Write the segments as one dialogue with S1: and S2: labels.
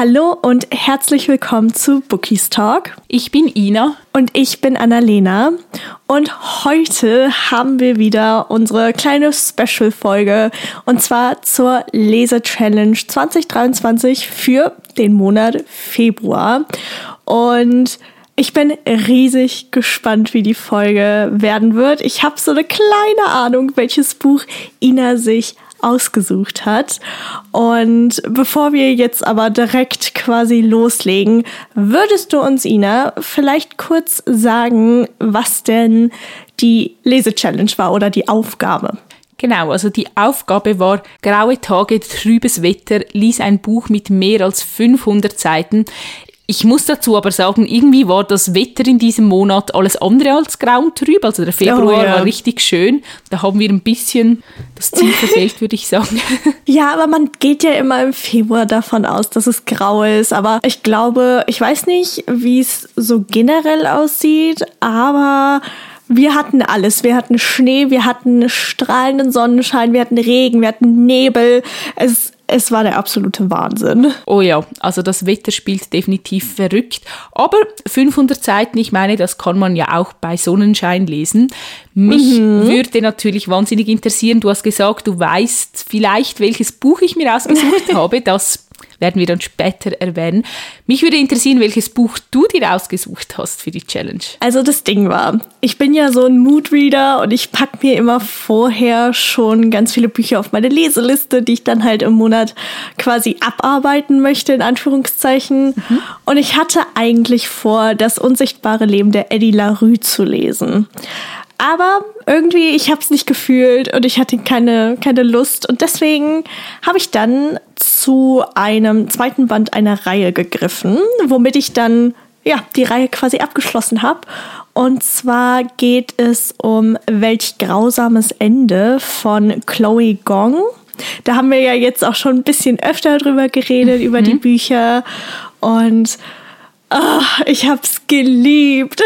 S1: Hallo und herzlich willkommen zu Bookies Talk.
S2: Ich bin Ina.
S1: Und ich bin Annalena. Und heute haben wir wieder unsere kleine Special-Folge. Und zwar zur Lese-Challenge 2023 für den Monat Februar. Und ich bin riesig gespannt, wie die Folge werden wird. Ich habe so eine kleine Ahnung, welches Buch Ina sich ausgesucht hat. Und bevor wir jetzt aber direkt quasi loslegen, würdest du uns, Ina, vielleicht kurz sagen, was denn die Lese-Challenge war oder die Aufgabe?
S2: Genau, also die Aufgabe war graue Tage, trübes Wetter, lies ein Buch mit mehr als 500 Seiten. Ich muss dazu aber sagen, irgendwie war das Wetter in diesem Monat alles andere als grau und trüb. Also der Februar oh, ja. war richtig schön. Da haben wir ein bisschen das Ziel verfehlt, würde ich sagen.
S1: Ja, aber man geht ja immer im Februar davon aus, dass es grau ist. Aber ich glaube, ich weiß nicht, wie es so generell aussieht, aber wir hatten alles. Wir hatten Schnee, wir hatten strahlenden Sonnenschein, wir hatten Regen, wir hatten Nebel. Es es war der absolute Wahnsinn.
S2: Oh ja, also das Wetter spielt definitiv verrückt. Aber 500 Seiten, ich meine, das kann man ja auch bei Sonnenschein lesen. Mich mhm. würde natürlich wahnsinnig interessieren, du hast gesagt, du weißt vielleicht, welches Buch ich mir ausgesucht habe. Das werden wir dann später erwähnen. Mich würde interessieren, welches Buch du dir ausgesucht hast für die Challenge.
S1: Also das Ding war, ich bin ja so ein Moodreader und ich packe mir immer vorher schon ganz viele Bücher auf meine Leseliste, die ich dann halt im Monat quasi abarbeiten möchte, in Anführungszeichen. Mhm. Und ich hatte eigentlich vor, das unsichtbare Leben der Eddie LaRue zu lesen. Aber irgendwie, ich habe es nicht gefühlt und ich hatte keine, keine Lust. Und deswegen habe ich dann zu einem zweiten Band einer Reihe gegriffen, womit ich dann ja, die Reihe quasi abgeschlossen habe. Und zwar geht es um Welch grausames Ende von Chloe Gong. Da haben wir ja jetzt auch schon ein bisschen öfter drüber geredet, mhm. über die mhm. Bücher. Und Oh, ich hab's geliebt.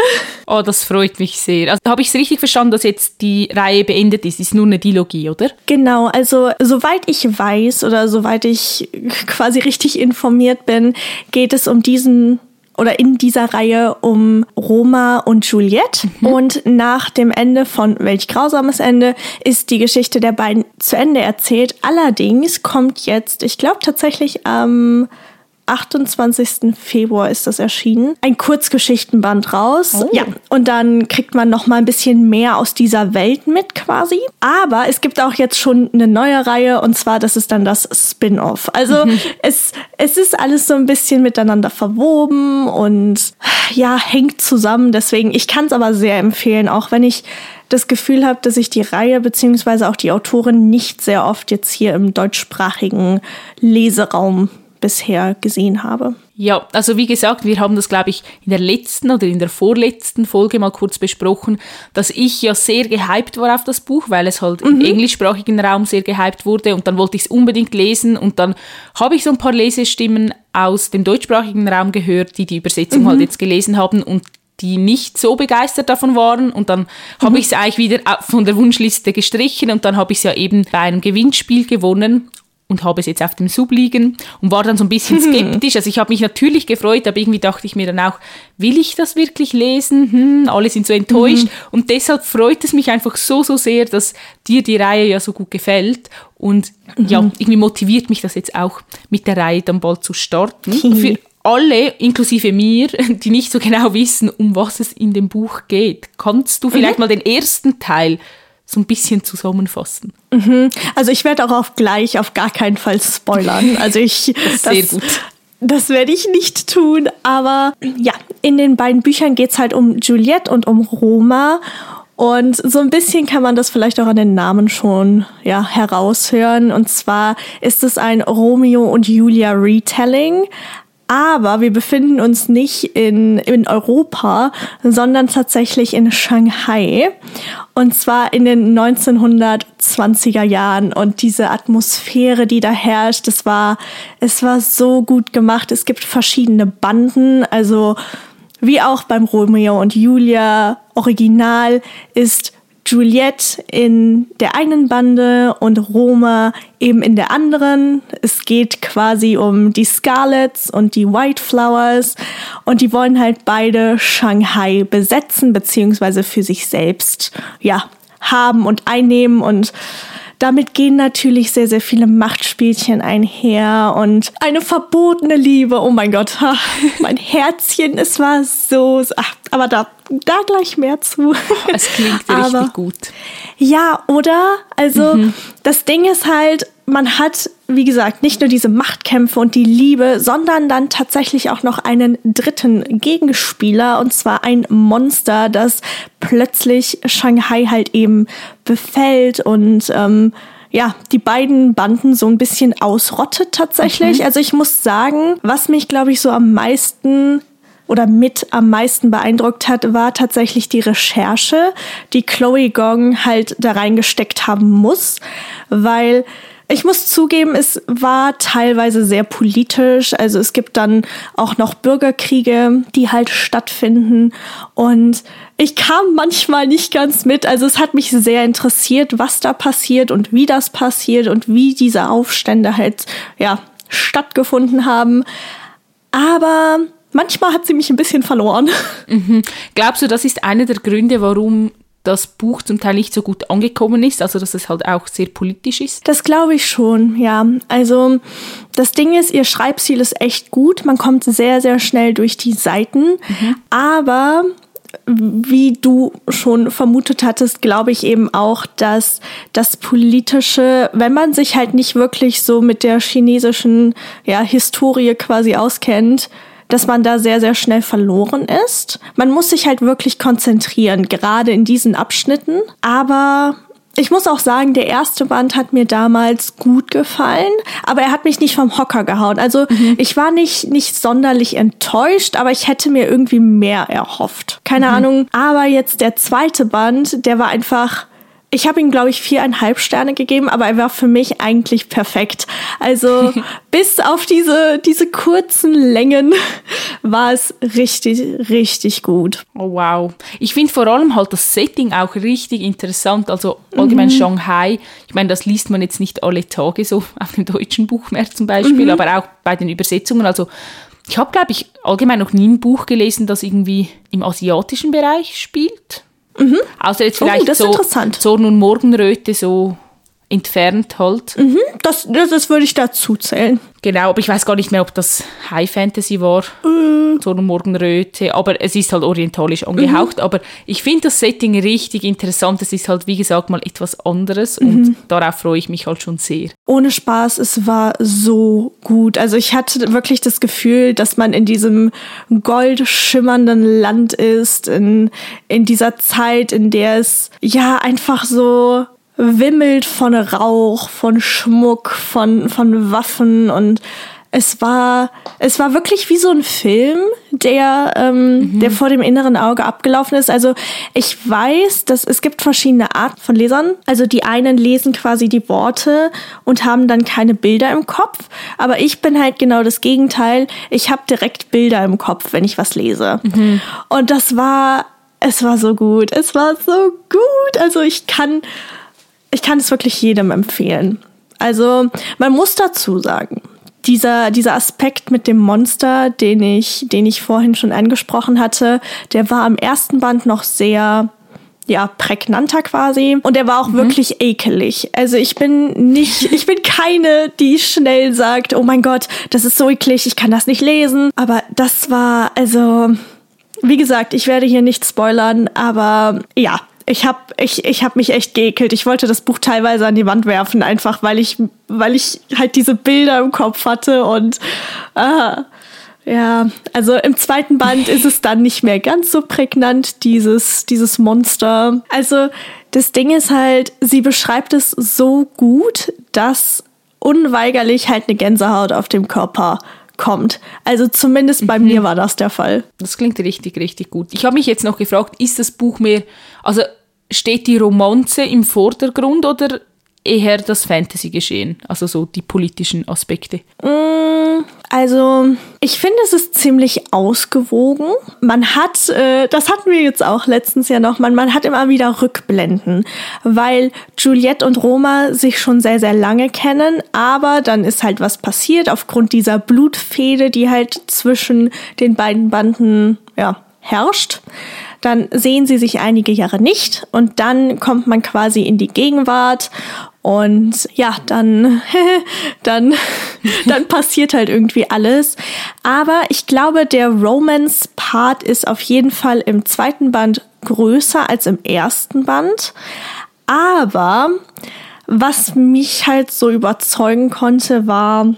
S2: Oh, das freut mich sehr. Also, habe ich es richtig verstanden, dass jetzt die Reihe beendet ist? Ist nur eine Dilogie, oder?
S1: Genau, also soweit ich weiß oder soweit ich quasi richtig informiert bin, geht es um diesen oder in dieser Reihe um Roma und Juliette. Mhm. Und nach dem Ende von Welch grausames Ende ist die Geschichte der beiden zu Ende erzählt. Allerdings kommt jetzt, ich glaube tatsächlich am ähm, 28. Februar ist das erschienen. Ein Kurzgeschichtenband raus. Oh. Ja, und dann kriegt man noch mal ein bisschen mehr aus dieser Welt mit quasi. Aber es gibt auch jetzt schon eine neue Reihe und zwar das ist dann das Spin-off. Also mhm. es es ist alles so ein bisschen miteinander verwoben und ja, hängt zusammen, deswegen ich kann es aber sehr empfehlen, auch wenn ich das Gefühl habe, dass ich die Reihe beziehungsweise auch die Autorin nicht sehr oft jetzt hier im deutschsprachigen Leseraum bisher gesehen habe.
S2: Ja, also wie gesagt, wir haben das, glaube ich, in der letzten oder in der vorletzten Folge mal kurz besprochen, dass ich ja sehr gehypt war auf das Buch, weil es halt mhm. im englischsprachigen Raum sehr gehypt wurde und dann wollte ich es unbedingt lesen und dann habe ich so ein paar Lesestimmen aus dem deutschsprachigen Raum gehört, die die Übersetzung mhm. halt jetzt gelesen haben und die nicht so begeistert davon waren und dann mhm. habe ich es eigentlich wieder von der Wunschliste gestrichen und dann habe ich es ja eben bei einem Gewinnspiel gewonnen und habe es jetzt auf dem Sub liegen und war dann so ein bisschen skeptisch. Also ich habe mich natürlich gefreut, aber irgendwie dachte ich mir dann auch, will ich das wirklich lesen? Hm, alle sind so enttäuscht. Mhm. Und deshalb freut es mich einfach so, so sehr, dass dir die Reihe ja so gut gefällt. Und mhm. ja, irgendwie motiviert mich das jetzt auch mit der Reihe dann bald zu starten. Für alle, inklusive mir, die nicht so genau wissen, um was es in dem Buch geht, kannst du vielleicht mhm. mal den ersten Teil so ein bisschen zusammenfassen.
S1: Mhm. Also ich werde auch auf gleich auf gar keinen Fall spoilern. Also ich
S2: das, gut.
S1: Das werde ich nicht tun, aber ja, in den beiden Büchern geht es halt um Juliette und um Roma. Und so ein bisschen kann man das vielleicht auch an den Namen schon ja, heraushören. Und zwar ist es ein Romeo und Julia Retelling. Aber wir befinden uns nicht in, in Europa, sondern tatsächlich in Shanghai. Und zwar in den 1920er Jahren. Und diese Atmosphäre, die da herrscht, es war, es war so gut gemacht. Es gibt verschiedene Banden. Also, wie auch beim Romeo und Julia Original ist Juliette in der einen Bande und Roma eben in der anderen. Es geht quasi um die Scarlets und die White Flowers und die wollen halt beide Shanghai besetzen beziehungsweise für sich selbst ja haben und einnehmen und damit gehen natürlich sehr, sehr viele Machtspielchen einher und eine verbotene Liebe. Oh mein Gott, mein Herzchen, es war so, ach, aber da, da gleich mehr zu.
S2: Es klingt aber, richtig gut.
S1: Ja, oder? Also, mhm. das Ding ist halt, man hat, wie gesagt, nicht nur diese Machtkämpfe und die Liebe, sondern dann tatsächlich auch noch einen dritten Gegenspieler, und zwar ein Monster, das plötzlich Shanghai halt eben befällt und ähm, ja, die beiden Banden so ein bisschen ausrottet tatsächlich. Mhm. Also ich muss sagen, was mich, glaube ich, so am meisten oder mit am meisten beeindruckt hat, war tatsächlich die Recherche, die Chloe Gong halt da reingesteckt haben muss, weil ich muss zugeben, es war teilweise sehr politisch. Also es gibt dann auch noch Bürgerkriege, die halt stattfinden. Und ich kam manchmal nicht ganz mit. Also es hat mich sehr interessiert, was da passiert und wie das passiert und wie diese Aufstände halt, ja, stattgefunden haben. Aber manchmal hat sie mich ein bisschen verloren.
S2: Mhm. Glaubst du, das ist einer der Gründe, warum das Buch zum Teil nicht so gut angekommen ist, also dass es halt auch sehr politisch ist?
S1: Das glaube ich schon, ja. Also das Ding ist, ihr Schreibstil ist echt gut, man kommt sehr, sehr schnell durch die Seiten, mhm. aber wie du schon vermutet hattest, glaube ich eben auch, dass das Politische, wenn man sich halt nicht wirklich so mit der chinesischen ja, Historie quasi auskennt, dass man da sehr, sehr schnell verloren ist. Man muss sich halt wirklich konzentrieren, gerade in diesen Abschnitten. Aber ich muss auch sagen, der erste Band hat mir damals gut gefallen, aber er hat mich nicht vom Hocker gehauen. Also mhm. ich war nicht, nicht sonderlich enttäuscht, aber ich hätte mir irgendwie mehr erhofft. Keine mhm. Ahnung. Aber jetzt der zweite Band, der war einfach ich habe ihm, glaube ich, viereinhalb Sterne gegeben, aber er war für mich eigentlich perfekt. Also bis auf diese, diese kurzen Längen war es richtig, richtig gut.
S2: Oh, wow. Ich finde vor allem halt das Setting auch richtig interessant. Also allgemein mhm. Shanghai. Ich meine, das liest man jetzt nicht alle Tage so auf dem deutschen Buch mehr zum Beispiel, mhm. aber auch bei den Übersetzungen. Also ich habe, glaube ich, allgemein noch nie ein Buch gelesen, das irgendwie im asiatischen Bereich spielt. Mhm. Außer jetzt vielleicht oh, so Zorn und Morgenröte so entfernt halt.
S1: Mhm, das, das, das würde ich dazu zählen.
S2: Genau, aber ich weiß gar nicht mehr, ob das High Fantasy war, mm. so eine Morgenröte, aber es ist halt orientalisch angehaucht. Mhm. Aber ich finde das Setting richtig interessant. Es ist halt, wie gesagt, mal etwas anderes mhm. und darauf freue ich mich halt schon sehr.
S1: Ohne Spaß, es war so gut. Also ich hatte wirklich das Gefühl, dass man in diesem goldschimmernden Land ist, in, in dieser Zeit, in der es ja einfach so wimmelt von Rauch, von Schmuck, von, von Waffen und es war, es war wirklich wie so ein Film, der, ähm, mhm. der vor dem inneren Auge abgelaufen ist. Also ich weiß, dass es gibt verschiedene Arten von Lesern. Also die einen lesen quasi die Worte und haben dann keine Bilder im Kopf. Aber ich bin halt genau das Gegenteil. Ich habe direkt Bilder im Kopf, wenn ich was lese. Mhm. Und das war, es war so gut. Es war so gut. Also ich kann ich kann es wirklich jedem empfehlen. Also man muss dazu sagen, dieser, dieser Aspekt mit dem Monster, den ich, den ich vorhin schon angesprochen hatte, der war am ersten Band noch sehr ja, prägnanter quasi. Und er war auch mhm. wirklich ekelig. Also ich bin nicht, ich bin keine, die schnell sagt, oh mein Gott, das ist so eklig, ich kann das nicht lesen. Aber das war, also, wie gesagt, ich werde hier nicht spoilern, aber ja, ich habe ich, ich hab mich echt geekelt. Ich wollte das Buch teilweise an die Wand werfen, einfach weil ich, weil ich halt diese Bilder im Kopf hatte und äh, ja, also im zweiten Band ist es dann nicht mehr ganz so prägnant, dieses, dieses Monster. Also das Ding ist halt, sie beschreibt es so gut, dass unweigerlich halt eine Gänsehaut auf dem Körper kommt. Also zumindest bei mhm. mir war das der Fall.
S2: Das klingt richtig, richtig gut. Ich habe mich jetzt noch gefragt, ist das Buch mehr, also steht die Romanze im Vordergrund oder eher das Fantasy-Geschehen, also so die politischen Aspekte?
S1: Mm, also, ich finde, es ist ziemlich ausgewogen. Man hat, äh, das hatten wir jetzt auch letztens ja noch, man, man hat immer wieder Rückblenden, weil Juliette und Roma sich schon sehr, sehr lange kennen, aber dann ist halt was passiert aufgrund dieser Blutfehde, die halt zwischen den beiden Banden, ja, herrscht dann sehen sie sich einige Jahre nicht und dann kommt man quasi in die Gegenwart und ja, dann, dann, dann passiert halt irgendwie alles. Aber ich glaube, der Romance-Part ist auf jeden Fall im zweiten Band größer als im ersten Band. Aber was mich halt so überzeugen konnte, war,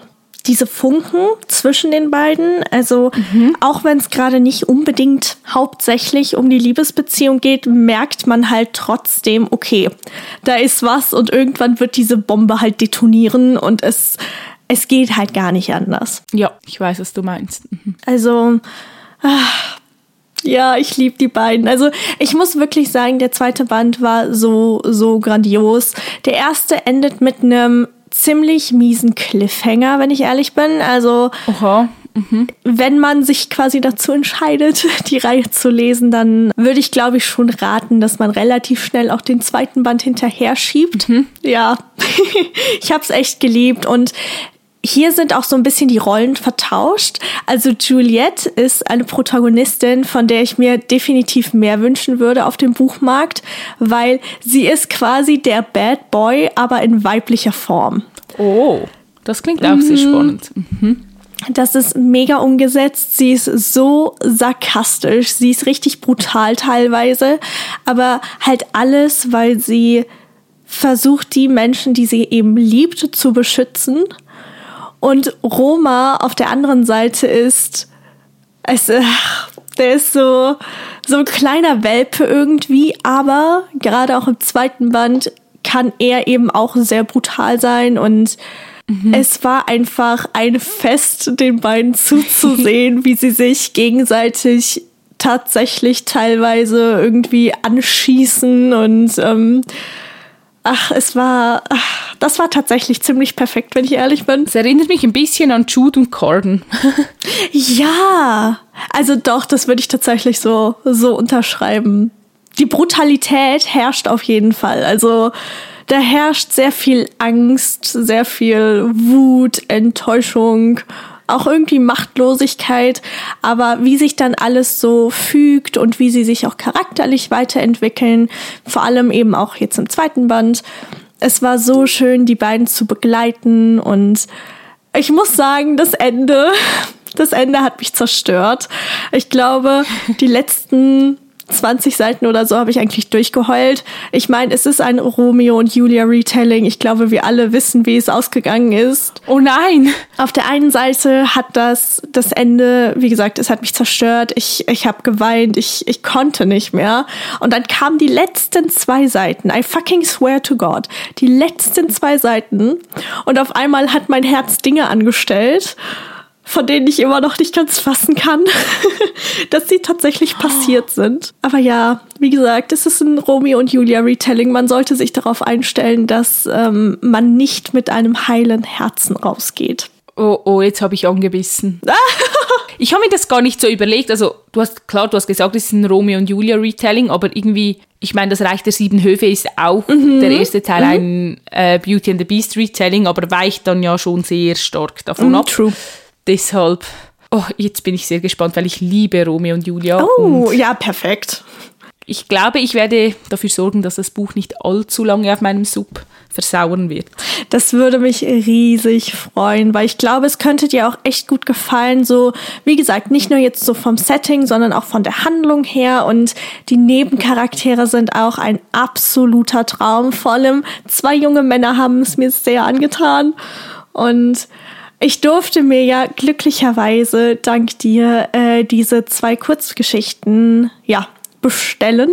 S1: diese Funken zwischen den beiden. Also mhm. auch wenn es gerade nicht unbedingt hauptsächlich um die Liebesbeziehung geht, merkt man halt trotzdem, okay, da ist was und irgendwann wird diese Bombe halt detonieren und es, es geht halt gar nicht anders.
S2: Ja, ich weiß, was du meinst.
S1: Mhm. Also, ach, ja, ich liebe die beiden. Also ich muss wirklich sagen, der zweite Band war so, so grandios. Der erste endet mit einem ziemlich miesen Cliffhanger, wenn ich ehrlich bin. Also,
S2: Oha. Mhm.
S1: wenn man sich quasi dazu entscheidet, die Reihe zu lesen, dann würde ich, glaube ich, schon raten, dass man relativ schnell auch den zweiten Band hinterher schiebt. Mhm. Ja, ich habe es echt geliebt und hier sind auch so ein bisschen die Rollen vertauscht. Also Juliette ist eine Protagonistin, von der ich mir definitiv mehr wünschen würde auf dem Buchmarkt, weil sie ist quasi der Bad Boy, aber in weiblicher Form.
S2: Oh, das klingt auch mhm. sehr spannend. Mhm.
S1: Das ist mega umgesetzt. Sie ist so sarkastisch. Sie ist richtig brutal teilweise. Aber halt alles, weil sie versucht, die Menschen, die sie eben liebt, zu beschützen und Roma auf der anderen Seite ist, es, äh, der ist so, so ein kleiner Welpe irgendwie, aber gerade auch im zweiten Band kann er eben auch sehr brutal sein und mhm. es war einfach ein Fest, den beiden zuzusehen, wie sie sich gegenseitig tatsächlich teilweise irgendwie anschießen und ähm, ach, es war, ach, das war tatsächlich ziemlich perfekt, wenn ich ehrlich bin.
S2: Es erinnert mich ein bisschen an Jude und Corden.
S1: ja, also doch, das würde ich tatsächlich so, so unterschreiben. Die Brutalität herrscht auf jeden Fall. Also, da herrscht sehr viel Angst, sehr viel Wut, Enttäuschung auch irgendwie Machtlosigkeit, aber wie sich dann alles so fügt und wie sie sich auch charakterlich weiterentwickeln, vor allem eben auch jetzt im zweiten Band. Es war so schön, die beiden zu begleiten und ich muss sagen, das Ende, das Ende hat mich zerstört. Ich glaube, die letzten 20 Seiten oder so habe ich eigentlich durchgeheult. Ich meine, es ist ein Romeo und Julia Retelling. Ich glaube, wir alle wissen, wie es ausgegangen ist.
S2: Oh nein!
S1: Auf der einen Seite hat das das Ende, wie gesagt, es hat mich zerstört. Ich ich habe geweint. Ich ich konnte nicht mehr. Und dann kamen die letzten zwei Seiten. I fucking swear to God, die letzten zwei Seiten. Und auf einmal hat mein Herz Dinge angestellt von denen ich immer noch nicht ganz fassen kann, dass sie tatsächlich passiert sind. Aber ja, wie gesagt, es ist ein Romeo und Julia Retelling. Man sollte sich darauf einstellen, dass ähm, man nicht mit einem heilen Herzen rausgeht.
S2: Oh, oh, jetzt habe ich angebissen. ich habe mir das gar nicht so überlegt. Also, du hast, klar, du hast gesagt, es ist ein Romeo und Julia Retelling, aber irgendwie, ich meine, das Reich der sieben Höfe ist auch mhm. der erste Teil mhm. ein äh, Beauty and the Beast Retelling, aber weicht dann ja schon sehr stark davon mhm, ab. True. Deshalb, oh, jetzt bin ich sehr gespannt, weil ich liebe Romeo und Julia.
S1: Oh, und ja, perfekt.
S2: Ich glaube, ich werde dafür sorgen, dass das Buch nicht allzu lange auf meinem Sub versauern wird.
S1: Das würde mich riesig freuen, weil ich glaube, es könnte dir auch echt gut gefallen. So, wie gesagt, nicht nur jetzt so vom Setting, sondern auch von der Handlung her. Und die Nebencharaktere sind auch ein absoluter Traum. Vor allem zwei junge Männer haben es mir sehr angetan. Und ich durfte mir ja glücklicherweise dank dir äh, diese zwei Kurzgeschichten ja bestellen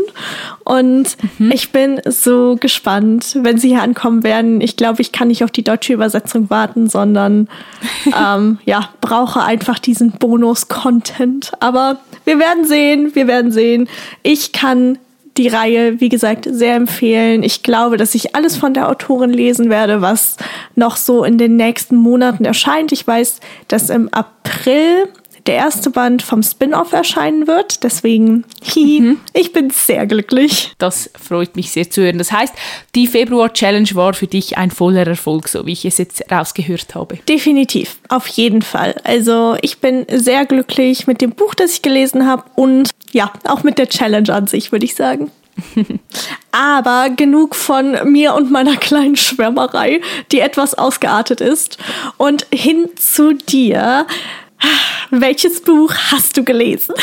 S1: und mhm. ich bin so gespannt, wenn sie hier ankommen werden. Ich glaube, ich kann nicht auf die deutsche Übersetzung warten, sondern ähm, ja brauche einfach diesen Bonus-Content. Aber wir werden sehen, wir werden sehen. Ich kann die Reihe, wie gesagt, sehr empfehlen. Ich glaube, dass ich alles von der Autorin lesen werde, was noch so in den nächsten Monaten erscheint. Ich weiß, dass im April der erste Band vom Spin-off erscheinen wird. Deswegen, hihi, mhm. ich bin sehr glücklich.
S2: Das freut mich sehr zu hören. Das heißt, die Februar-Challenge war für dich ein voller Erfolg, so wie ich es jetzt rausgehört habe.
S1: Definitiv, auf jeden Fall. Also ich bin sehr glücklich mit dem Buch, das ich gelesen habe und ja, auch mit der Challenge an sich, würde ich sagen. Aber genug von mir und meiner kleinen Schwärmerei, die etwas ausgeartet ist. Und hin zu dir. Welches Buch hast du gelesen?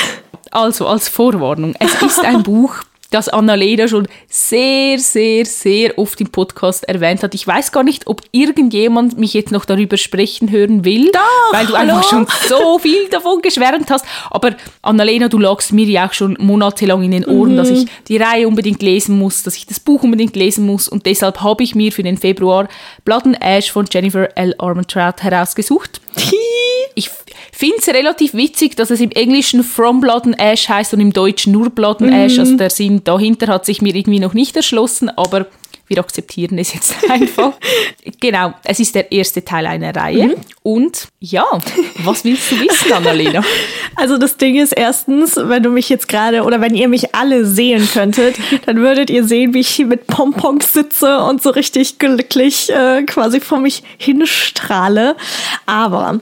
S2: Also als Vorwarnung, es ist ein Buch, das Annalena schon sehr, sehr, sehr oft im Podcast erwähnt hat. Ich weiß gar nicht, ob irgendjemand mich jetzt noch darüber sprechen hören will,
S1: Doch,
S2: weil du
S1: hallo?
S2: einfach schon so viel davon geschwärmt hast. Aber Annalena, du lagst mir ja auch schon monatelang in den Ohren, mhm. dass ich die Reihe unbedingt lesen muss, dass ich das Buch unbedingt lesen muss. Und deshalb habe ich mir für den Februar Blood and Ash von Jennifer L. Armentrout herausgesucht. ich finde es relativ witzig, dass es im Englischen From Blood and Ash heißt und im Deutschen nur Blood and mhm. Ash. Also der Sinn dahinter hat sich mir irgendwie noch nicht erschlossen, aber wir akzeptieren es jetzt einfach. genau, es ist der erste Teil einer Reihe. Mhm. Und ja, was willst du wissen, Annalena?
S1: Also das Ding ist erstens, wenn du mich jetzt gerade oder wenn ihr mich alle sehen könntet, dann würdet ihr sehen, wie ich hier mit Pompons sitze und so richtig glücklich äh, quasi vor mich hinstrahle. Aber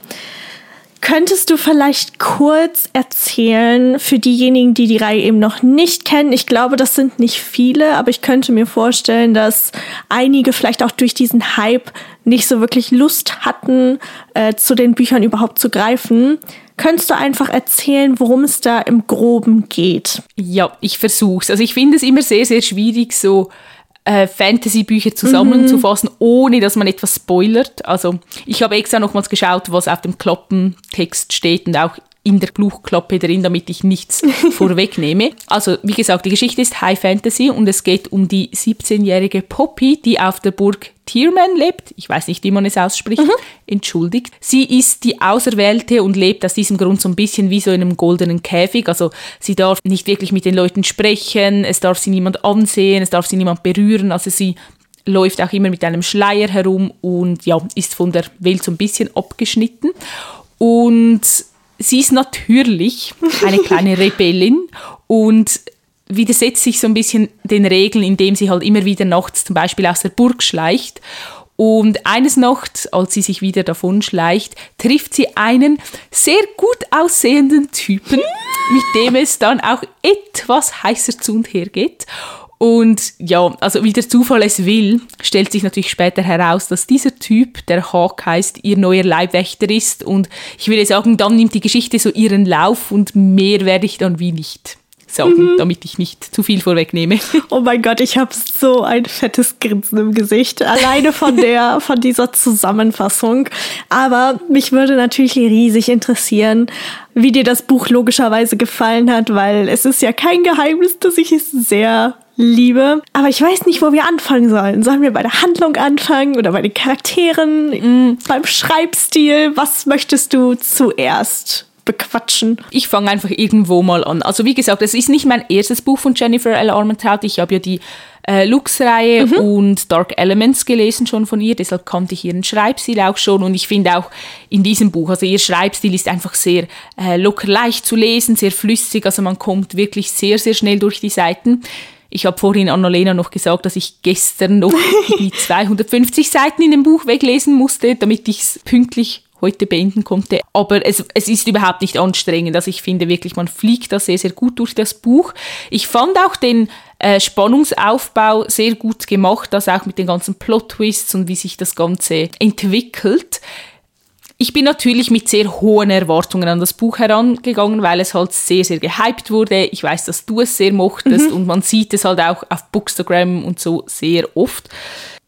S1: Könntest du vielleicht kurz erzählen für diejenigen, die die Reihe eben noch nicht kennen? Ich glaube, das sind nicht viele, aber ich könnte mir vorstellen, dass einige vielleicht auch durch diesen Hype nicht so wirklich Lust hatten, äh, zu den Büchern überhaupt zu greifen. Könntest du einfach erzählen, worum es da im Groben geht?
S2: Ja, ich versuch's. Also ich finde es immer sehr, sehr schwierig, so äh, Fantasy-Bücher zusammenzufassen, mhm. ohne dass man etwas spoilert. Also ich habe extra nochmals geschaut, was auf dem Klappentext steht und auch in der Buchklappe drin, damit ich nichts vorwegnehme. Also, wie gesagt, die Geschichte ist High Fantasy und es geht um die 17-jährige Poppy, die auf der Burg Tierman lebt. Ich weiß nicht, wie man es ausspricht. Mhm. Entschuldigt. Sie ist die Auserwählte und lebt aus diesem Grund so ein bisschen wie so in einem goldenen Käfig. Also, sie darf nicht wirklich mit den Leuten sprechen, es darf sie niemand ansehen, es darf sie niemand berühren. Also, sie läuft auch immer mit einem Schleier herum und ja, ist von der Welt so ein bisschen abgeschnitten. Und sie ist natürlich eine kleine Rebellin und widersetzt sich so ein bisschen den Regeln, indem sie halt immer wieder nachts zum Beispiel aus der Burg schleicht. Und eines Nachts, als sie sich wieder davon schleicht, trifft sie einen sehr gut aussehenden Typen, mit dem es dann auch etwas heißer zu und her geht. Und ja, also wie der Zufall es will, stellt sich natürlich später heraus, dass dieser Typ, der Hawk heißt, ihr neuer Leibwächter ist. Und ich würde sagen, dann nimmt die Geschichte so ihren Lauf und mehr werde ich dann wie nicht sagen, mhm. damit ich nicht zu viel vorwegnehme.
S1: Oh mein Gott, ich habe so ein fettes Grinsen im Gesicht, alleine von der, von dieser Zusammenfassung. Aber mich würde natürlich riesig interessieren, wie dir das Buch logischerweise gefallen hat, weil es ist ja kein Geheimnis, dass ich es sehr liebe. Aber ich weiß nicht, wo wir anfangen sollen. Sollen wir bei der Handlung anfangen oder bei den Charakteren, mhm. beim Schreibstil? Was möchtest du zuerst? bequatschen.
S2: Ich fange einfach irgendwo mal an. Also wie gesagt, es ist nicht mein erstes Buch von Jennifer L. Armentrout. Ich habe ja die äh, Lux-Reihe mhm. und Dark Elements gelesen schon von ihr, deshalb kannte ich ihren Schreibstil auch schon und ich finde auch in diesem Buch, also ihr Schreibstil ist einfach sehr äh, locker leicht zu lesen, sehr flüssig, also man kommt wirklich sehr, sehr schnell durch die Seiten. Ich habe vorhin Annalena noch gesagt, dass ich gestern noch die 250 Seiten in dem Buch weglesen musste, damit ich es pünktlich heute beenden konnte. Aber es, es ist überhaupt nicht anstrengend. Also ich finde wirklich, man fliegt da sehr, sehr gut durch das Buch. Ich fand auch den äh, Spannungsaufbau sehr gut gemacht, also auch mit den ganzen Plot-Twists und wie sich das Ganze entwickelt. Ich bin natürlich mit sehr hohen Erwartungen an das Buch herangegangen, weil es halt sehr, sehr gehypt wurde. Ich weiß, dass du es sehr mochtest mhm. und man sieht es halt auch auf Bookstagram und so sehr oft.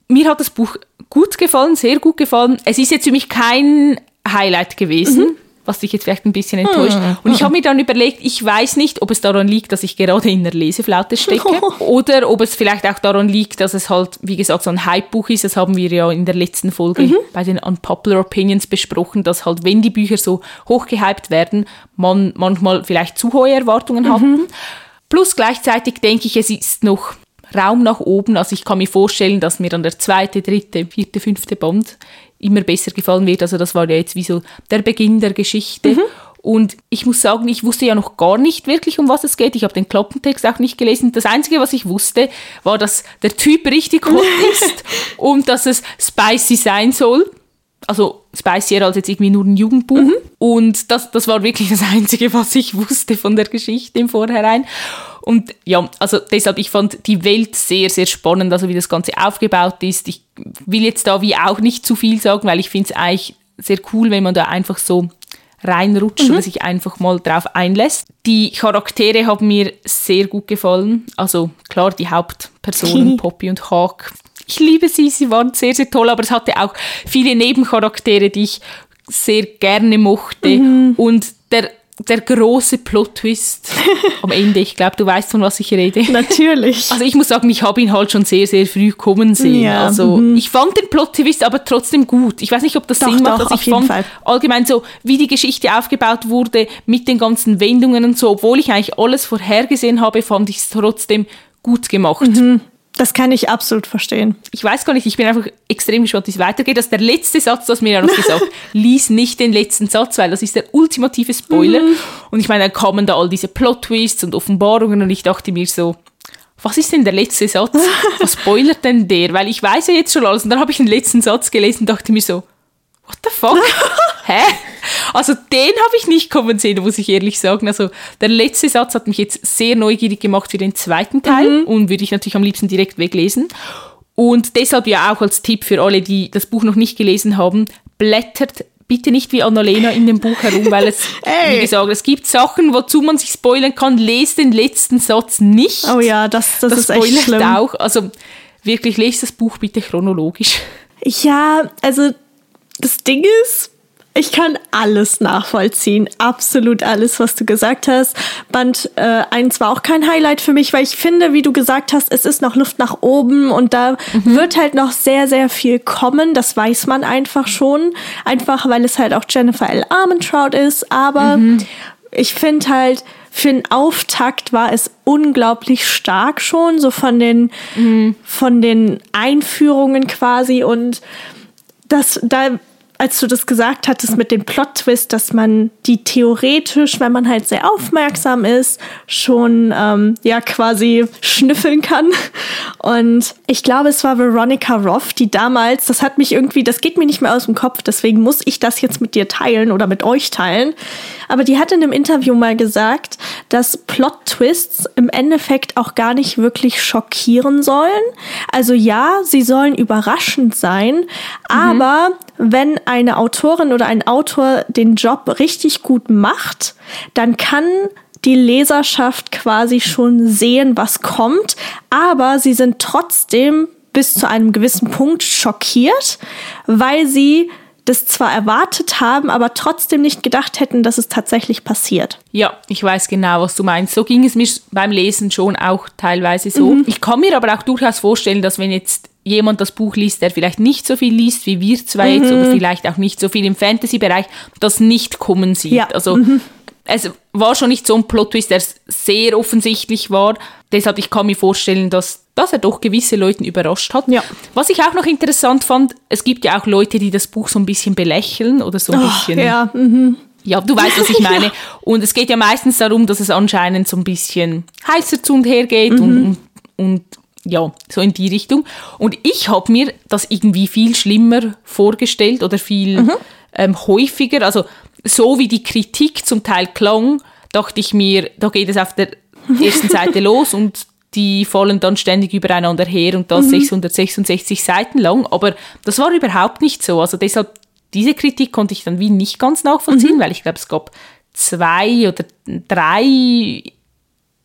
S2: Mir hat das Buch gut gefallen, sehr gut gefallen. Es ist jetzt für mich kein Highlight gewesen. Mhm was dich jetzt vielleicht ein bisschen enttäuscht. Mhm. Und ich habe mir dann überlegt, ich weiß nicht, ob es daran liegt, dass ich gerade in der Leseflaute stecke oder ob es vielleicht auch daran liegt, dass es halt, wie gesagt, so ein Hype-Buch ist. Das haben wir ja in der letzten Folge mhm. bei den Unpopular Opinions besprochen, dass halt, wenn die Bücher so hochgehypt werden, man manchmal vielleicht zu hohe Erwartungen mhm. hat. Plus gleichzeitig denke ich, es ist noch Raum nach oben. Also ich kann mir vorstellen, dass mir dann der zweite, dritte, vierte, fünfte Band immer besser gefallen wird. Also das war ja jetzt wie so der Beginn der Geschichte. Mhm. Und ich muss sagen, ich wusste ja noch gar nicht wirklich, um was es geht. Ich habe den Klappentext auch nicht gelesen. Das Einzige, was ich wusste, war, dass der Typ richtig hot ist und dass es spicy sein soll. Also spicier als jetzt irgendwie nur ein Jugendbuch. Mhm. Und das, das war wirklich das Einzige, was ich wusste von der Geschichte im Vorhinein. Und ja, also deshalb, ich fand die Welt sehr, sehr spannend, also wie das Ganze aufgebaut ist. Ich will jetzt da wie auch nicht zu viel sagen, weil ich finde es eigentlich sehr cool, wenn man da einfach so reinrutscht mhm. oder sich einfach mal drauf einlässt. Die Charaktere haben mir sehr gut gefallen. Also klar, die Hauptpersonen, Poppy und Hawk. Ich liebe sie, sie waren sehr, sehr toll, aber es hatte auch viele Nebencharaktere, die ich sehr gerne mochte. Mhm. Und der der große Plot-Twist am Ende. Ich glaube, du weißt, von was ich rede.
S1: Natürlich.
S2: Also ich muss sagen, ich habe ihn halt schon sehr, sehr früh kommen sehen. Ja, also mhm. ich fand den Plot-Twist aber trotzdem gut. Ich weiß nicht, ob das doch, Sinn macht. Doch, also ich fand Fall. allgemein so, wie die Geschichte aufgebaut wurde, mit den ganzen Wendungen und so, obwohl ich eigentlich alles vorhergesehen habe, fand ich es trotzdem gut gemacht. Mhm.
S1: Das kann ich absolut verstehen.
S2: Ich weiß gar nicht, ich bin einfach extrem gespannt, wie es weitergeht. Das ist der letzte Satz, das mir ja noch gesagt lies nicht den letzten Satz, weil das ist der ultimative Spoiler. Mhm. Und ich meine, dann kamen da all diese Plot-Twists und Offenbarungen und ich dachte mir so, was ist denn der letzte Satz? Was spoilert denn der? Weil ich weiß ja jetzt schon alles. Und dann habe ich den letzten Satz gelesen und dachte mir so, what the fuck? Hä? Also den habe ich nicht kommen sehen, muss ich ehrlich sagen. Also der letzte Satz hat mich jetzt sehr neugierig gemacht für den zweiten Teil mhm. und würde ich natürlich am liebsten direkt weglesen. Und deshalb ja auch als Tipp für alle, die das Buch noch nicht gelesen haben, blättert bitte nicht wie Annalena in dem Buch herum, weil es, wie gesagt, es gibt Sachen, wozu man sich spoilern kann. Lest den letzten Satz nicht.
S1: Oh ja, das, das, das ist echt schlimm.
S2: auch. Also wirklich, lest das Buch bitte chronologisch.
S1: Ja, also das Ding ist, ich kann alles nachvollziehen, absolut alles, was du gesagt hast. Band äh, 1 war auch kein Highlight für mich, weil ich finde, wie du gesagt hast, es ist noch Luft nach oben und da mhm. wird halt noch sehr, sehr viel kommen. Das weiß man einfach schon. Einfach, weil es halt auch Jennifer L. Armentrout ist. Aber mhm. ich finde halt, für den Auftakt war es unglaublich stark schon, so von den, mhm. von den Einführungen quasi und das, da als du das gesagt hattest mit dem Plot-Twist, dass man die theoretisch, wenn man halt sehr aufmerksam ist, schon ähm, ja quasi schnüffeln kann. Und ich glaube, es war Veronica Roth, die damals, das hat mich irgendwie, das geht mir nicht mehr aus dem Kopf, deswegen muss ich das jetzt mit dir teilen oder mit euch teilen. Aber die hat in einem Interview mal gesagt, dass Plot-Twists im Endeffekt auch gar nicht wirklich schockieren sollen. Also ja, sie sollen überraschend sein, mhm. aber wenn eine Autorin oder ein Autor den Job richtig gut macht, dann kann die Leserschaft quasi schon sehen, was kommt, aber sie sind trotzdem bis zu einem gewissen Punkt schockiert, weil sie das zwar erwartet haben, aber trotzdem nicht gedacht hätten, dass es tatsächlich passiert.
S2: Ja, ich weiß genau, was du meinst. So ging es mir beim Lesen schon auch teilweise so. Mhm. Ich kann mir aber auch durchaus vorstellen, dass wenn jetzt jemand das Buch liest, der vielleicht nicht so viel liest wie wir zwei mhm. jetzt oder vielleicht auch nicht so viel im Fantasy-Bereich, das nicht kommen sieht. Ja. Also mhm. es war schon nicht so ein Plot-Twist, der sehr offensichtlich war. Deshalb, ich kann mir vorstellen, dass, dass er doch gewisse Leute überrascht hat. Ja. Was ich auch noch interessant fand, es gibt ja auch Leute, die das Buch so ein bisschen belächeln oder so ein oh, bisschen...
S1: Ja, mhm.
S2: Ja, du weißt, was ich meine. ja. Und es geht ja meistens darum, dass es anscheinend so ein bisschen heißer zu und her geht mhm. und, und ja, so in die Richtung. Und ich habe mir das irgendwie viel schlimmer vorgestellt oder viel mhm. ähm, häufiger. Also so wie die Kritik zum Teil klang, dachte ich mir, da geht es auf der ersten Seite los und die fallen dann ständig übereinander her und das mhm. 666 Seiten lang. Aber das war überhaupt nicht so. Also deshalb, diese Kritik konnte ich dann wie nicht ganz nachvollziehen, mhm. weil ich glaube, es gab zwei oder drei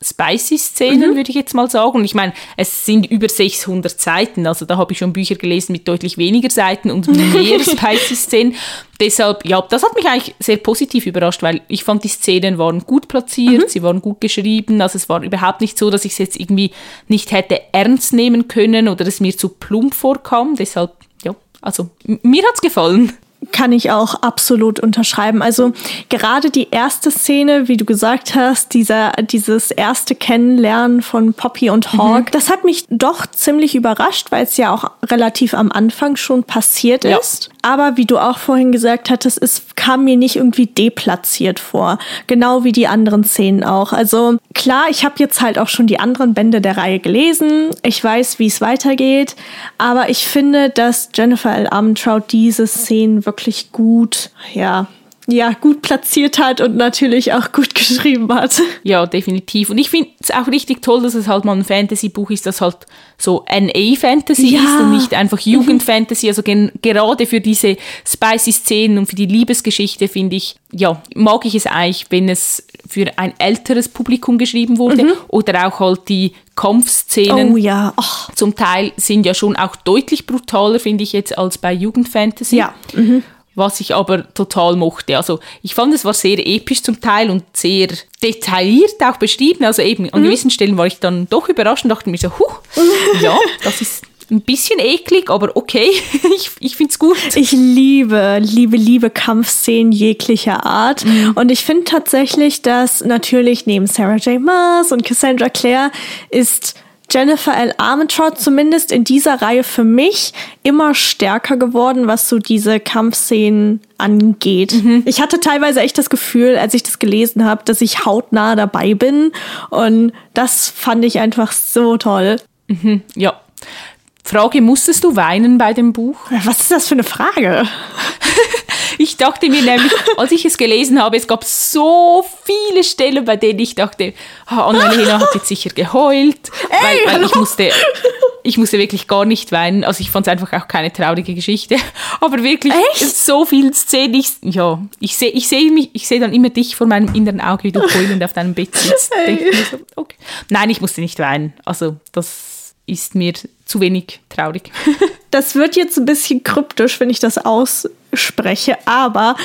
S2: spicy Szenen, mhm. würde ich jetzt mal sagen. Und ich meine, es sind über 600 Seiten, also da habe ich schon Bücher gelesen mit deutlich weniger Seiten und mehr spicy Szenen. Deshalb, ja, das hat mich eigentlich sehr positiv überrascht, weil ich fand, die Szenen waren gut platziert, mhm. sie waren gut geschrieben. Also es war überhaupt nicht so, dass ich es jetzt irgendwie nicht hätte ernst nehmen können oder es mir zu plump vorkam. Deshalb, ja, also mir hat es gefallen.
S1: Kann ich auch absolut unterschreiben. Also gerade die erste Szene, wie du gesagt hast, dieser, dieses erste Kennenlernen von Poppy und Hawk, mhm. das hat mich doch ziemlich überrascht, weil es ja auch relativ am Anfang schon passiert ja. ist. Aber wie du auch vorhin gesagt hattest, es kam mir nicht irgendwie deplatziert vor. Genau wie die anderen Szenen auch. Also klar, ich habe jetzt halt auch schon die anderen Bände der Reihe gelesen. Ich weiß, wie es weitergeht. Aber ich finde, dass Jennifer L. Armentrout diese Szenen wirklich gut, ja, ja, gut platziert hat und natürlich auch gut geschrieben hat.
S2: Ja, definitiv. Und ich finde es auch richtig toll, dass es halt mal ein Fantasy-Buch ist, das halt so NA-Fantasy ja. ist und nicht einfach Jugendfantasy. Also gerade für diese spicy Szenen und für die Liebesgeschichte finde ich, ja, mag ich es eigentlich, wenn es für ein älteres Publikum geschrieben wurde mhm. oder auch halt die Kampfszenen.
S1: Oh ja. Oh.
S2: Zum Teil sind ja schon auch deutlich brutaler, finde ich jetzt, als bei Jugendfantasy.
S1: Ja. Mhm
S2: was ich aber total mochte. Also ich fand, es war sehr episch zum Teil und sehr detailliert auch beschrieben. Also eben an mhm. gewissen Stellen war ich dann doch überrascht und dachte mir so, huh, ja, das ist ein bisschen eklig, aber okay, ich, ich finde es gut.
S1: Ich liebe, liebe, liebe Kampfszenen jeglicher Art. Mhm. Und ich finde tatsächlich, dass natürlich neben Sarah J. Maas und Cassandra Clare ist Jennifer L. Armentrout zumindest in dieser Reihe für mich immer stärker geworden, was so diese Kampfszenen angeht. Mhm. Ich hatte teilweise echt das Gefühl, als ich das gelesen habe, dass ich hautnah dabei bin und das fand ich einfach so toll.
S2: Mhm. Ja. Frage, musstest du weinen bei dem Buch?
S1: Was ist das für eine Frage?
S2: Ich dachte mir nämlich, als ich es gelesen habe, es gab so viele Stellen, bei denen ich dachte, oh, Annalena hat jetzt sicher geheult, Ey, weil, weil ich musste, ich musste wirklich gar nicht weinen. Also ich fand es einfach auch keine traurige Geschichte, aber wirklich Echt? so viele Szenen. Ich, ja, ich sehe, ich sehe mich, ich sehe dann immer dich vor meinem inneren Auge, wie du heulend auf deinem Bett sitzt. So, okay. Nein, ich musste nicht weinen. Also das ist mir zu wenig traurig.
S1: Das wird jetzt ein bisschen kryptisch, wenn ich das ausspreche, aber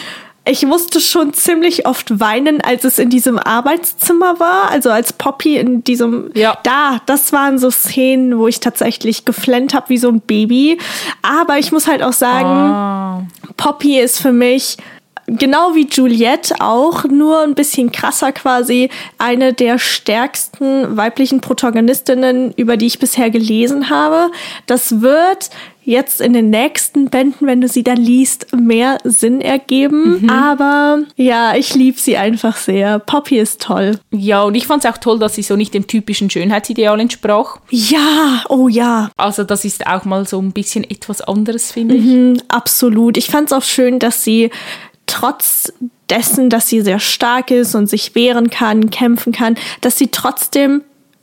S1: ich musste schon ziemlich oft weinen, als es in diesem Arbeitszimmer war. Also als Poppy in diesem. Ja. Da, das waren so Szenen, wo ich tatsächlich geflennt habe wie so ein Baby. Aber ich muss halt auch sagen, oh. Poppy ist für mich genau wie Juliette auch, nur ein bisschen krasser quasi, eine der stärksten weiblichen Protagonistinnen, über die ich bisher gelesen habe. Das wird jetzt in den nächsten Bänden, wenn du sie dann liest, mehr Sinn ergeben. Mhm. Aber ja, ich liebe sie einfach sehr. Poppy ist toll.
S2: Ja, und ich fand es auch toll, dass sie so nicht dem typischen Schönheitsideal entsprach.
S1: Ja, oh ja.
S2: Also das ist auch mal so ein bisschen etwas anderes, finde
S1: mhm, ich. Absolut. Ich fand es auch schön, dass sie trotz dessen, dass sie sehr stark ist und sich wehren kann, kämpfen kann, dass sie trotzdem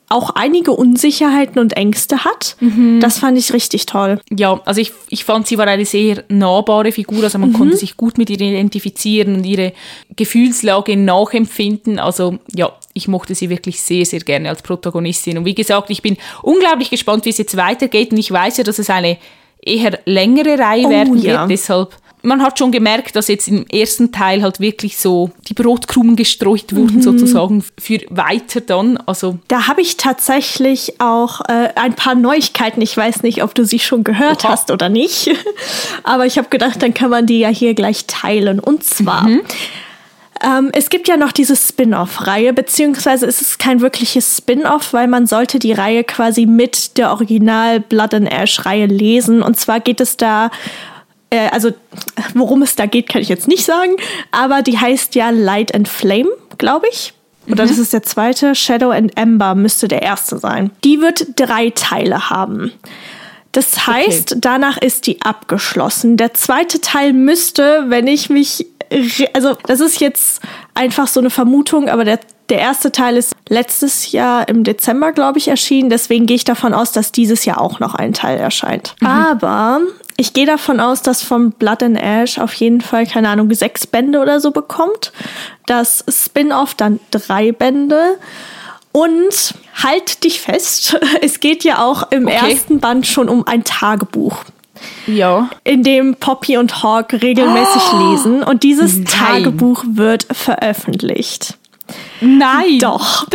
S1: auch einige Unsicherheiten und Ängste hat. Mhm. Das fand ich richtig toll.
S2: Ja, also ich, ich fand, sie war eine sehr nahbare Figur. Also man mhm. konnte sich gut mit ihr identifizieren und ihre Gefühlslage nachempfinden. Also ja, ich mochte sie wirklich sehr, sehr gerne als Protagonistin. Und wie gesagt, ich bin unglaublich gespannt, wie es jetzt weitergeht. Und ich weiß ja, dass es eine eher längere Reihe oh, werden ja. wird. Deshalb man hat schon gemerkt, dass jetzt im ersten Teil halt wirklich so die Brotkrumen gestreut wurden, mhm. sozusagen, für weiter dann. Also
S1: da habe ich tatsächlich auch äh, ein paar Neuigkeiten. Ich weiß nicht, ob du sie schon gehört Oha. hast oder nicht. Aber ich habe gedacht, dann kann man die ja hier gleich teilen. Und zwar. Mhm. Ähm, es gibt ja noch diese Spin-off-Reihe, beziehungsweise ist es kein wirkliches Spin-off, weil man sollte die Reihe quasi mit der Original Blood and Ash-Reihe lesen. Und zwar geht es da äh, also worum es da geht, kann ich jetzt nicht sagen, aber die heißt ja Light and Flame, glaube ich. Oder mhm. das ist der zweite. Shadow and Ember müsste der erste sein. Die wird drei Teile haben. Das heißt, okay. danach ist die abgeschlossen. Der zweite Teil müsste, wenn ich mich. Also, das ist jetzt einfach so eine Vermutung, aber der, der erste Teil ist letztes Jahr im Dezember, glaube ich, erschienen. Deswegen gehe ich davon aus, dass dieses Jahr auch noch ein Teil erscheint. Mhm. Aber ich gehe davon aus, dass von Blood and Ash auf jeden Fall, keine Ahnung, sechs Bände oder so bekommt. Das Spin-off dann drei Bände. Und halt dich fest, es geht ja auch im okay. ersten Band schon um ein Tagebuch.
S2: Ja.
S1: In dem Poppy und Hawk regelmäßig oh, lesen. Und dieses nein. Tagebuch wird veröffentlicht.
S2: Nein.
S1: Doch.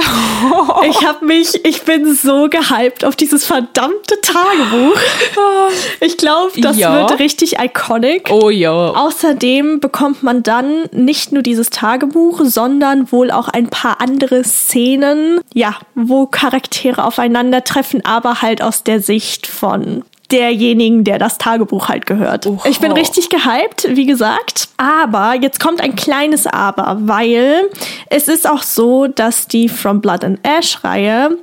S1: Ich habe mich, ich bin so gehypt auf dieses verdammte Tagebuch. Ich glaube, das
S2: Ja.
S1: wird richtig iconic.
S2: Oh ja.
S1: Außerdem bekommt man dann nicht nur dieses Tagebuch, sondern wohl auch ein paar andere Szenen, ja, wo Charaktere aufeinandertreffen, aber halt aus der Sicht von derjenigen, der das Tagebuch halt gehört.
S2: Oha.
S1: Ich bin richtig gehypt, wie gesagt. Aber jetzt kommt ein kleines Aber, weil es ist auch so, dass die From Blood and Ash Reihe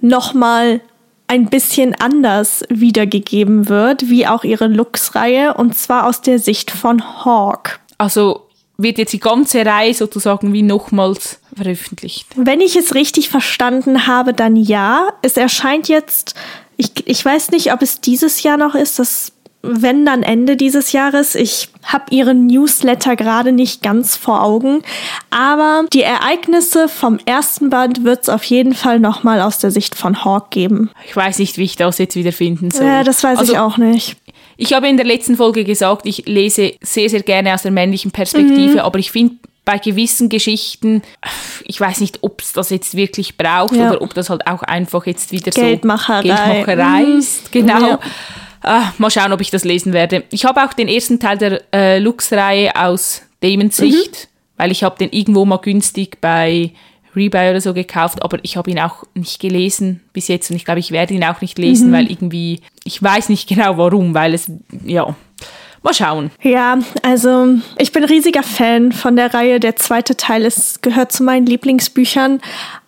S1: nochmal ein bisschen anders wiedergegeben wird, wie auch ihre Lux-Reihe, und zwar aus der Sicht von Hawk.
S2: Also wird jetzt die ganze Reihe sozusagen wie nochmals veröffentlicht.
S1: Wenn ich es richtig verstanden habe, dann ja. Es erscheint jetzt, ich, ich weiß nicht, ob es dieses Jahr noch ist, das wenn dann Ende dieses Jahres. Ich habe ihren Newsletter gerade nicht ganz vor Augen, aber die Ereignisse vom ersten Band wird es auf jeden Fall noch mal aus der Sicht von Hawk geben.
S2: Ich weiß nicht, wie ich das jetzt wieder finden soll.
S1: Ja, das weiß
S2: also,
S1: ich auch nicht.
S2: Ich habe in der letzten Folge gesagt, ich lese sehr, sehr gerne aus der männlichen
S1: Mhm.
S2: Perspektive, aber ich finde bei gewissen Geschichten, ich weiß nicht, ob es das jetzt wirklich braucht
S1: Ja.
S2: oder ob das halt auch einfach jetzt wieder
S1: Geldmacherei.
S2: so Geldmacherei
S1: Mhm.
S2: ist. Genau.
S1: Ja.
S2: Ah, mal schauen, ob ich das lesen werde. Ich habe auch den ersten Teil der äh, Lux-Reihe aus Damons
S1: Mhm.
S2: Weil ich habe den irgendwo mal günstig bei Rebuy oder so gekauft, aber ich habe ihn auch nicht gelesen bis jetzt und ich glaube, ich werde ihn auch nicht
S1: Mhm.
S2: lesen, weil irgendwie, ich weiß nicht genau warum, weil es, ja, mal schauen.
S1: Ja, also ich bin riesiger Fan von der Reihe. Der zweite Teil ist, gehört zu meinen Lieblingsbüchern.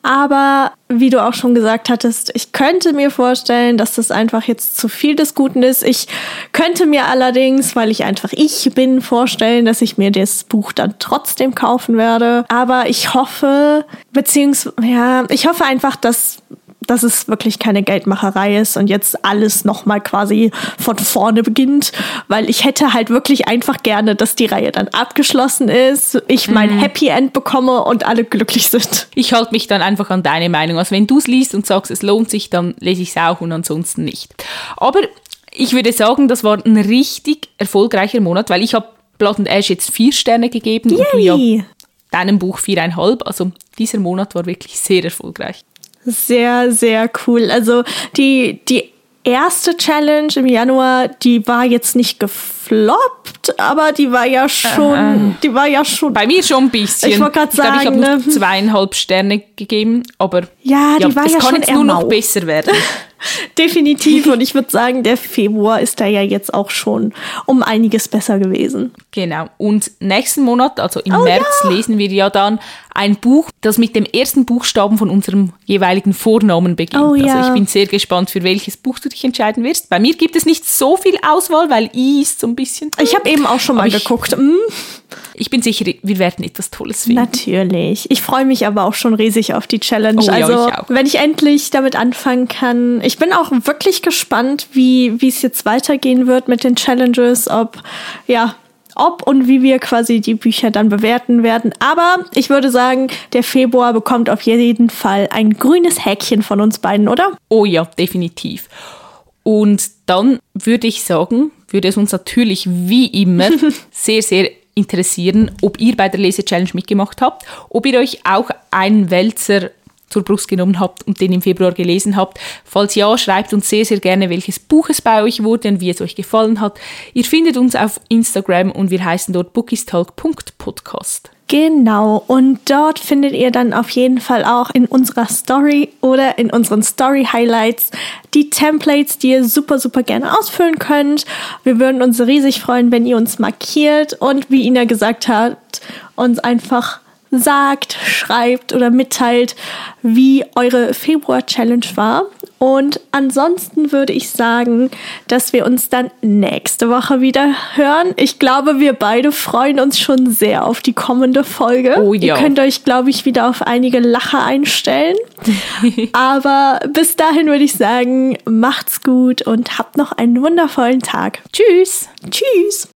S1: Aber wie du auch schon gesagt hattest, ich könnte mir vorstellen, dass das einfach jetzt zu viel des Guten ist. Ich könnte mir allerdings, weil ich einfach ich bin, vorstellen, dass ich mir das Buch dann trotzdem kaufen werde. Aber ich hoffe, beziehungsweise, ja, ich hoffe einfach, dass dass es wirklich keine Geldmacherei ist und jetzt alles nochmal quasi von vorne beginnt, weil ich hätte halt wirklich einfach gerne, dass die Reihe dann abgeschlossen ist, ich mein Happy End bekomme und alle glücklich sind.
S2: Ich halte mich dann einfach an deine Meinung. Also wenn du es liest und sagst, es lohnt sich, dann lese ich es auch und ansonsten nicht. Aber ich würde sagen, das war ein richtig erfolgreicher Monat, weil ich habe Blood and Ash jetzt vier Sterne gegeben und du ja
S1: Yay!
S2: deinem Buch viereinhalb. Also dieser Monat war wirklich sehr erfolgreich.
S1: Sehr, sehr cool. Also die, die erste Challenge im Januar, die war jetzt nicht gefloppt, aber die war ja schon, die war ja schon
S2: Bei mir schon ein bisschen.
S1: Ich wollte grad
S2: glaube, ich habe
S1: sagen,
S2: nur
S1: ne?
S2: zweieinhalb Sterne gegeben, aber
S1: Ja, die war
S2: es
S1: ja
S2: kann
S1: schon
S2: jetzt nur noch besser werden.
S1: Definitiv. Und ich würde sagen, der Februar ist da ja jetzt auch schon um einiges besser gewesen.
S2: Genau. Und nächsten Monat, also im
S1: Oh
S2: März,
S1: ja.
S2: lesen wir ja dann ein Buch, das mit dem ersten Buchstaben von unserem jeweiligen Vornamen beginnt.
S1: Oh ja.
S2: Also ich bin sehr gespannt, für welches Buch du dich entscheiden wirst. Bei mir gibt es nicht so viel Auswahl, weil I ist ein bisschen.
S1: Ich habe eben auch schon mal
S2: ich-
S1: geguckt. Hm,
S2: Ich bin sicher, wir werden etwas Tolles finden.
S1: natürlich. Ich freue mich aber auch schon riesig auf die Challenge.
S2: Oh ja,
S1: also,
S2: ich auch.
S1: wenn ich endlich damit anfangen kann. Ich bin auch wirklich gespannt, wie wie es jetzt weitergehen wird mit den Challenges, ob ja, ob und wie wir quasi die Bücher dann bewerten werden. Aber ich würde sagen, der Februar bekommt auf jeden Fall ein grünes Häkchen von uns beiden, oder?
S2: Oh ja, definitiv. Und dann würde ich sagen, würde es uns natürlich wie immer sehr, sehr interessieren, ob ihr bei der Lese-Challenge mitgemacht habt, ob ihr euch auch einen Wälzer zur Brust genommen habt und den im Februar gelesen habt. Falls ja, schreibt uns sehr, sehr gerne, welches Buch es bei euch wurde und wie es euch gefallen hat. Ihr findet uns auf Instagram und wir heißen dort bookistalk.podcast.
S1: Genau, und dort findet ihr dann auf jeden Fall auch in unserer Story oder in unseren Story Highlights die Templates, die ihr super, super gerne ausfüllen könnt. Wir würden uns riesig freuen, wenn ihr uns markiert und wie Ina gesagt hat, uns einfach sagt, schreibt oder mitteilt, wie eure Februar-Challenge war. Und ansonsten würde ich sagen, dass wir uns dann nächste Woche wieder hören. Ich glaube, wir beide freuen uns schon sehr auf die kommende Folge.
S2: Oh ja.
S1: Ihr könnt euch, glaube ich, wieder auf einige Lacher einstellen. Aber bis dahin würde ich sagen, macht's gut und habt noch einen wundervollen Tag.
S2: Tschüss!
S1: Tschüss!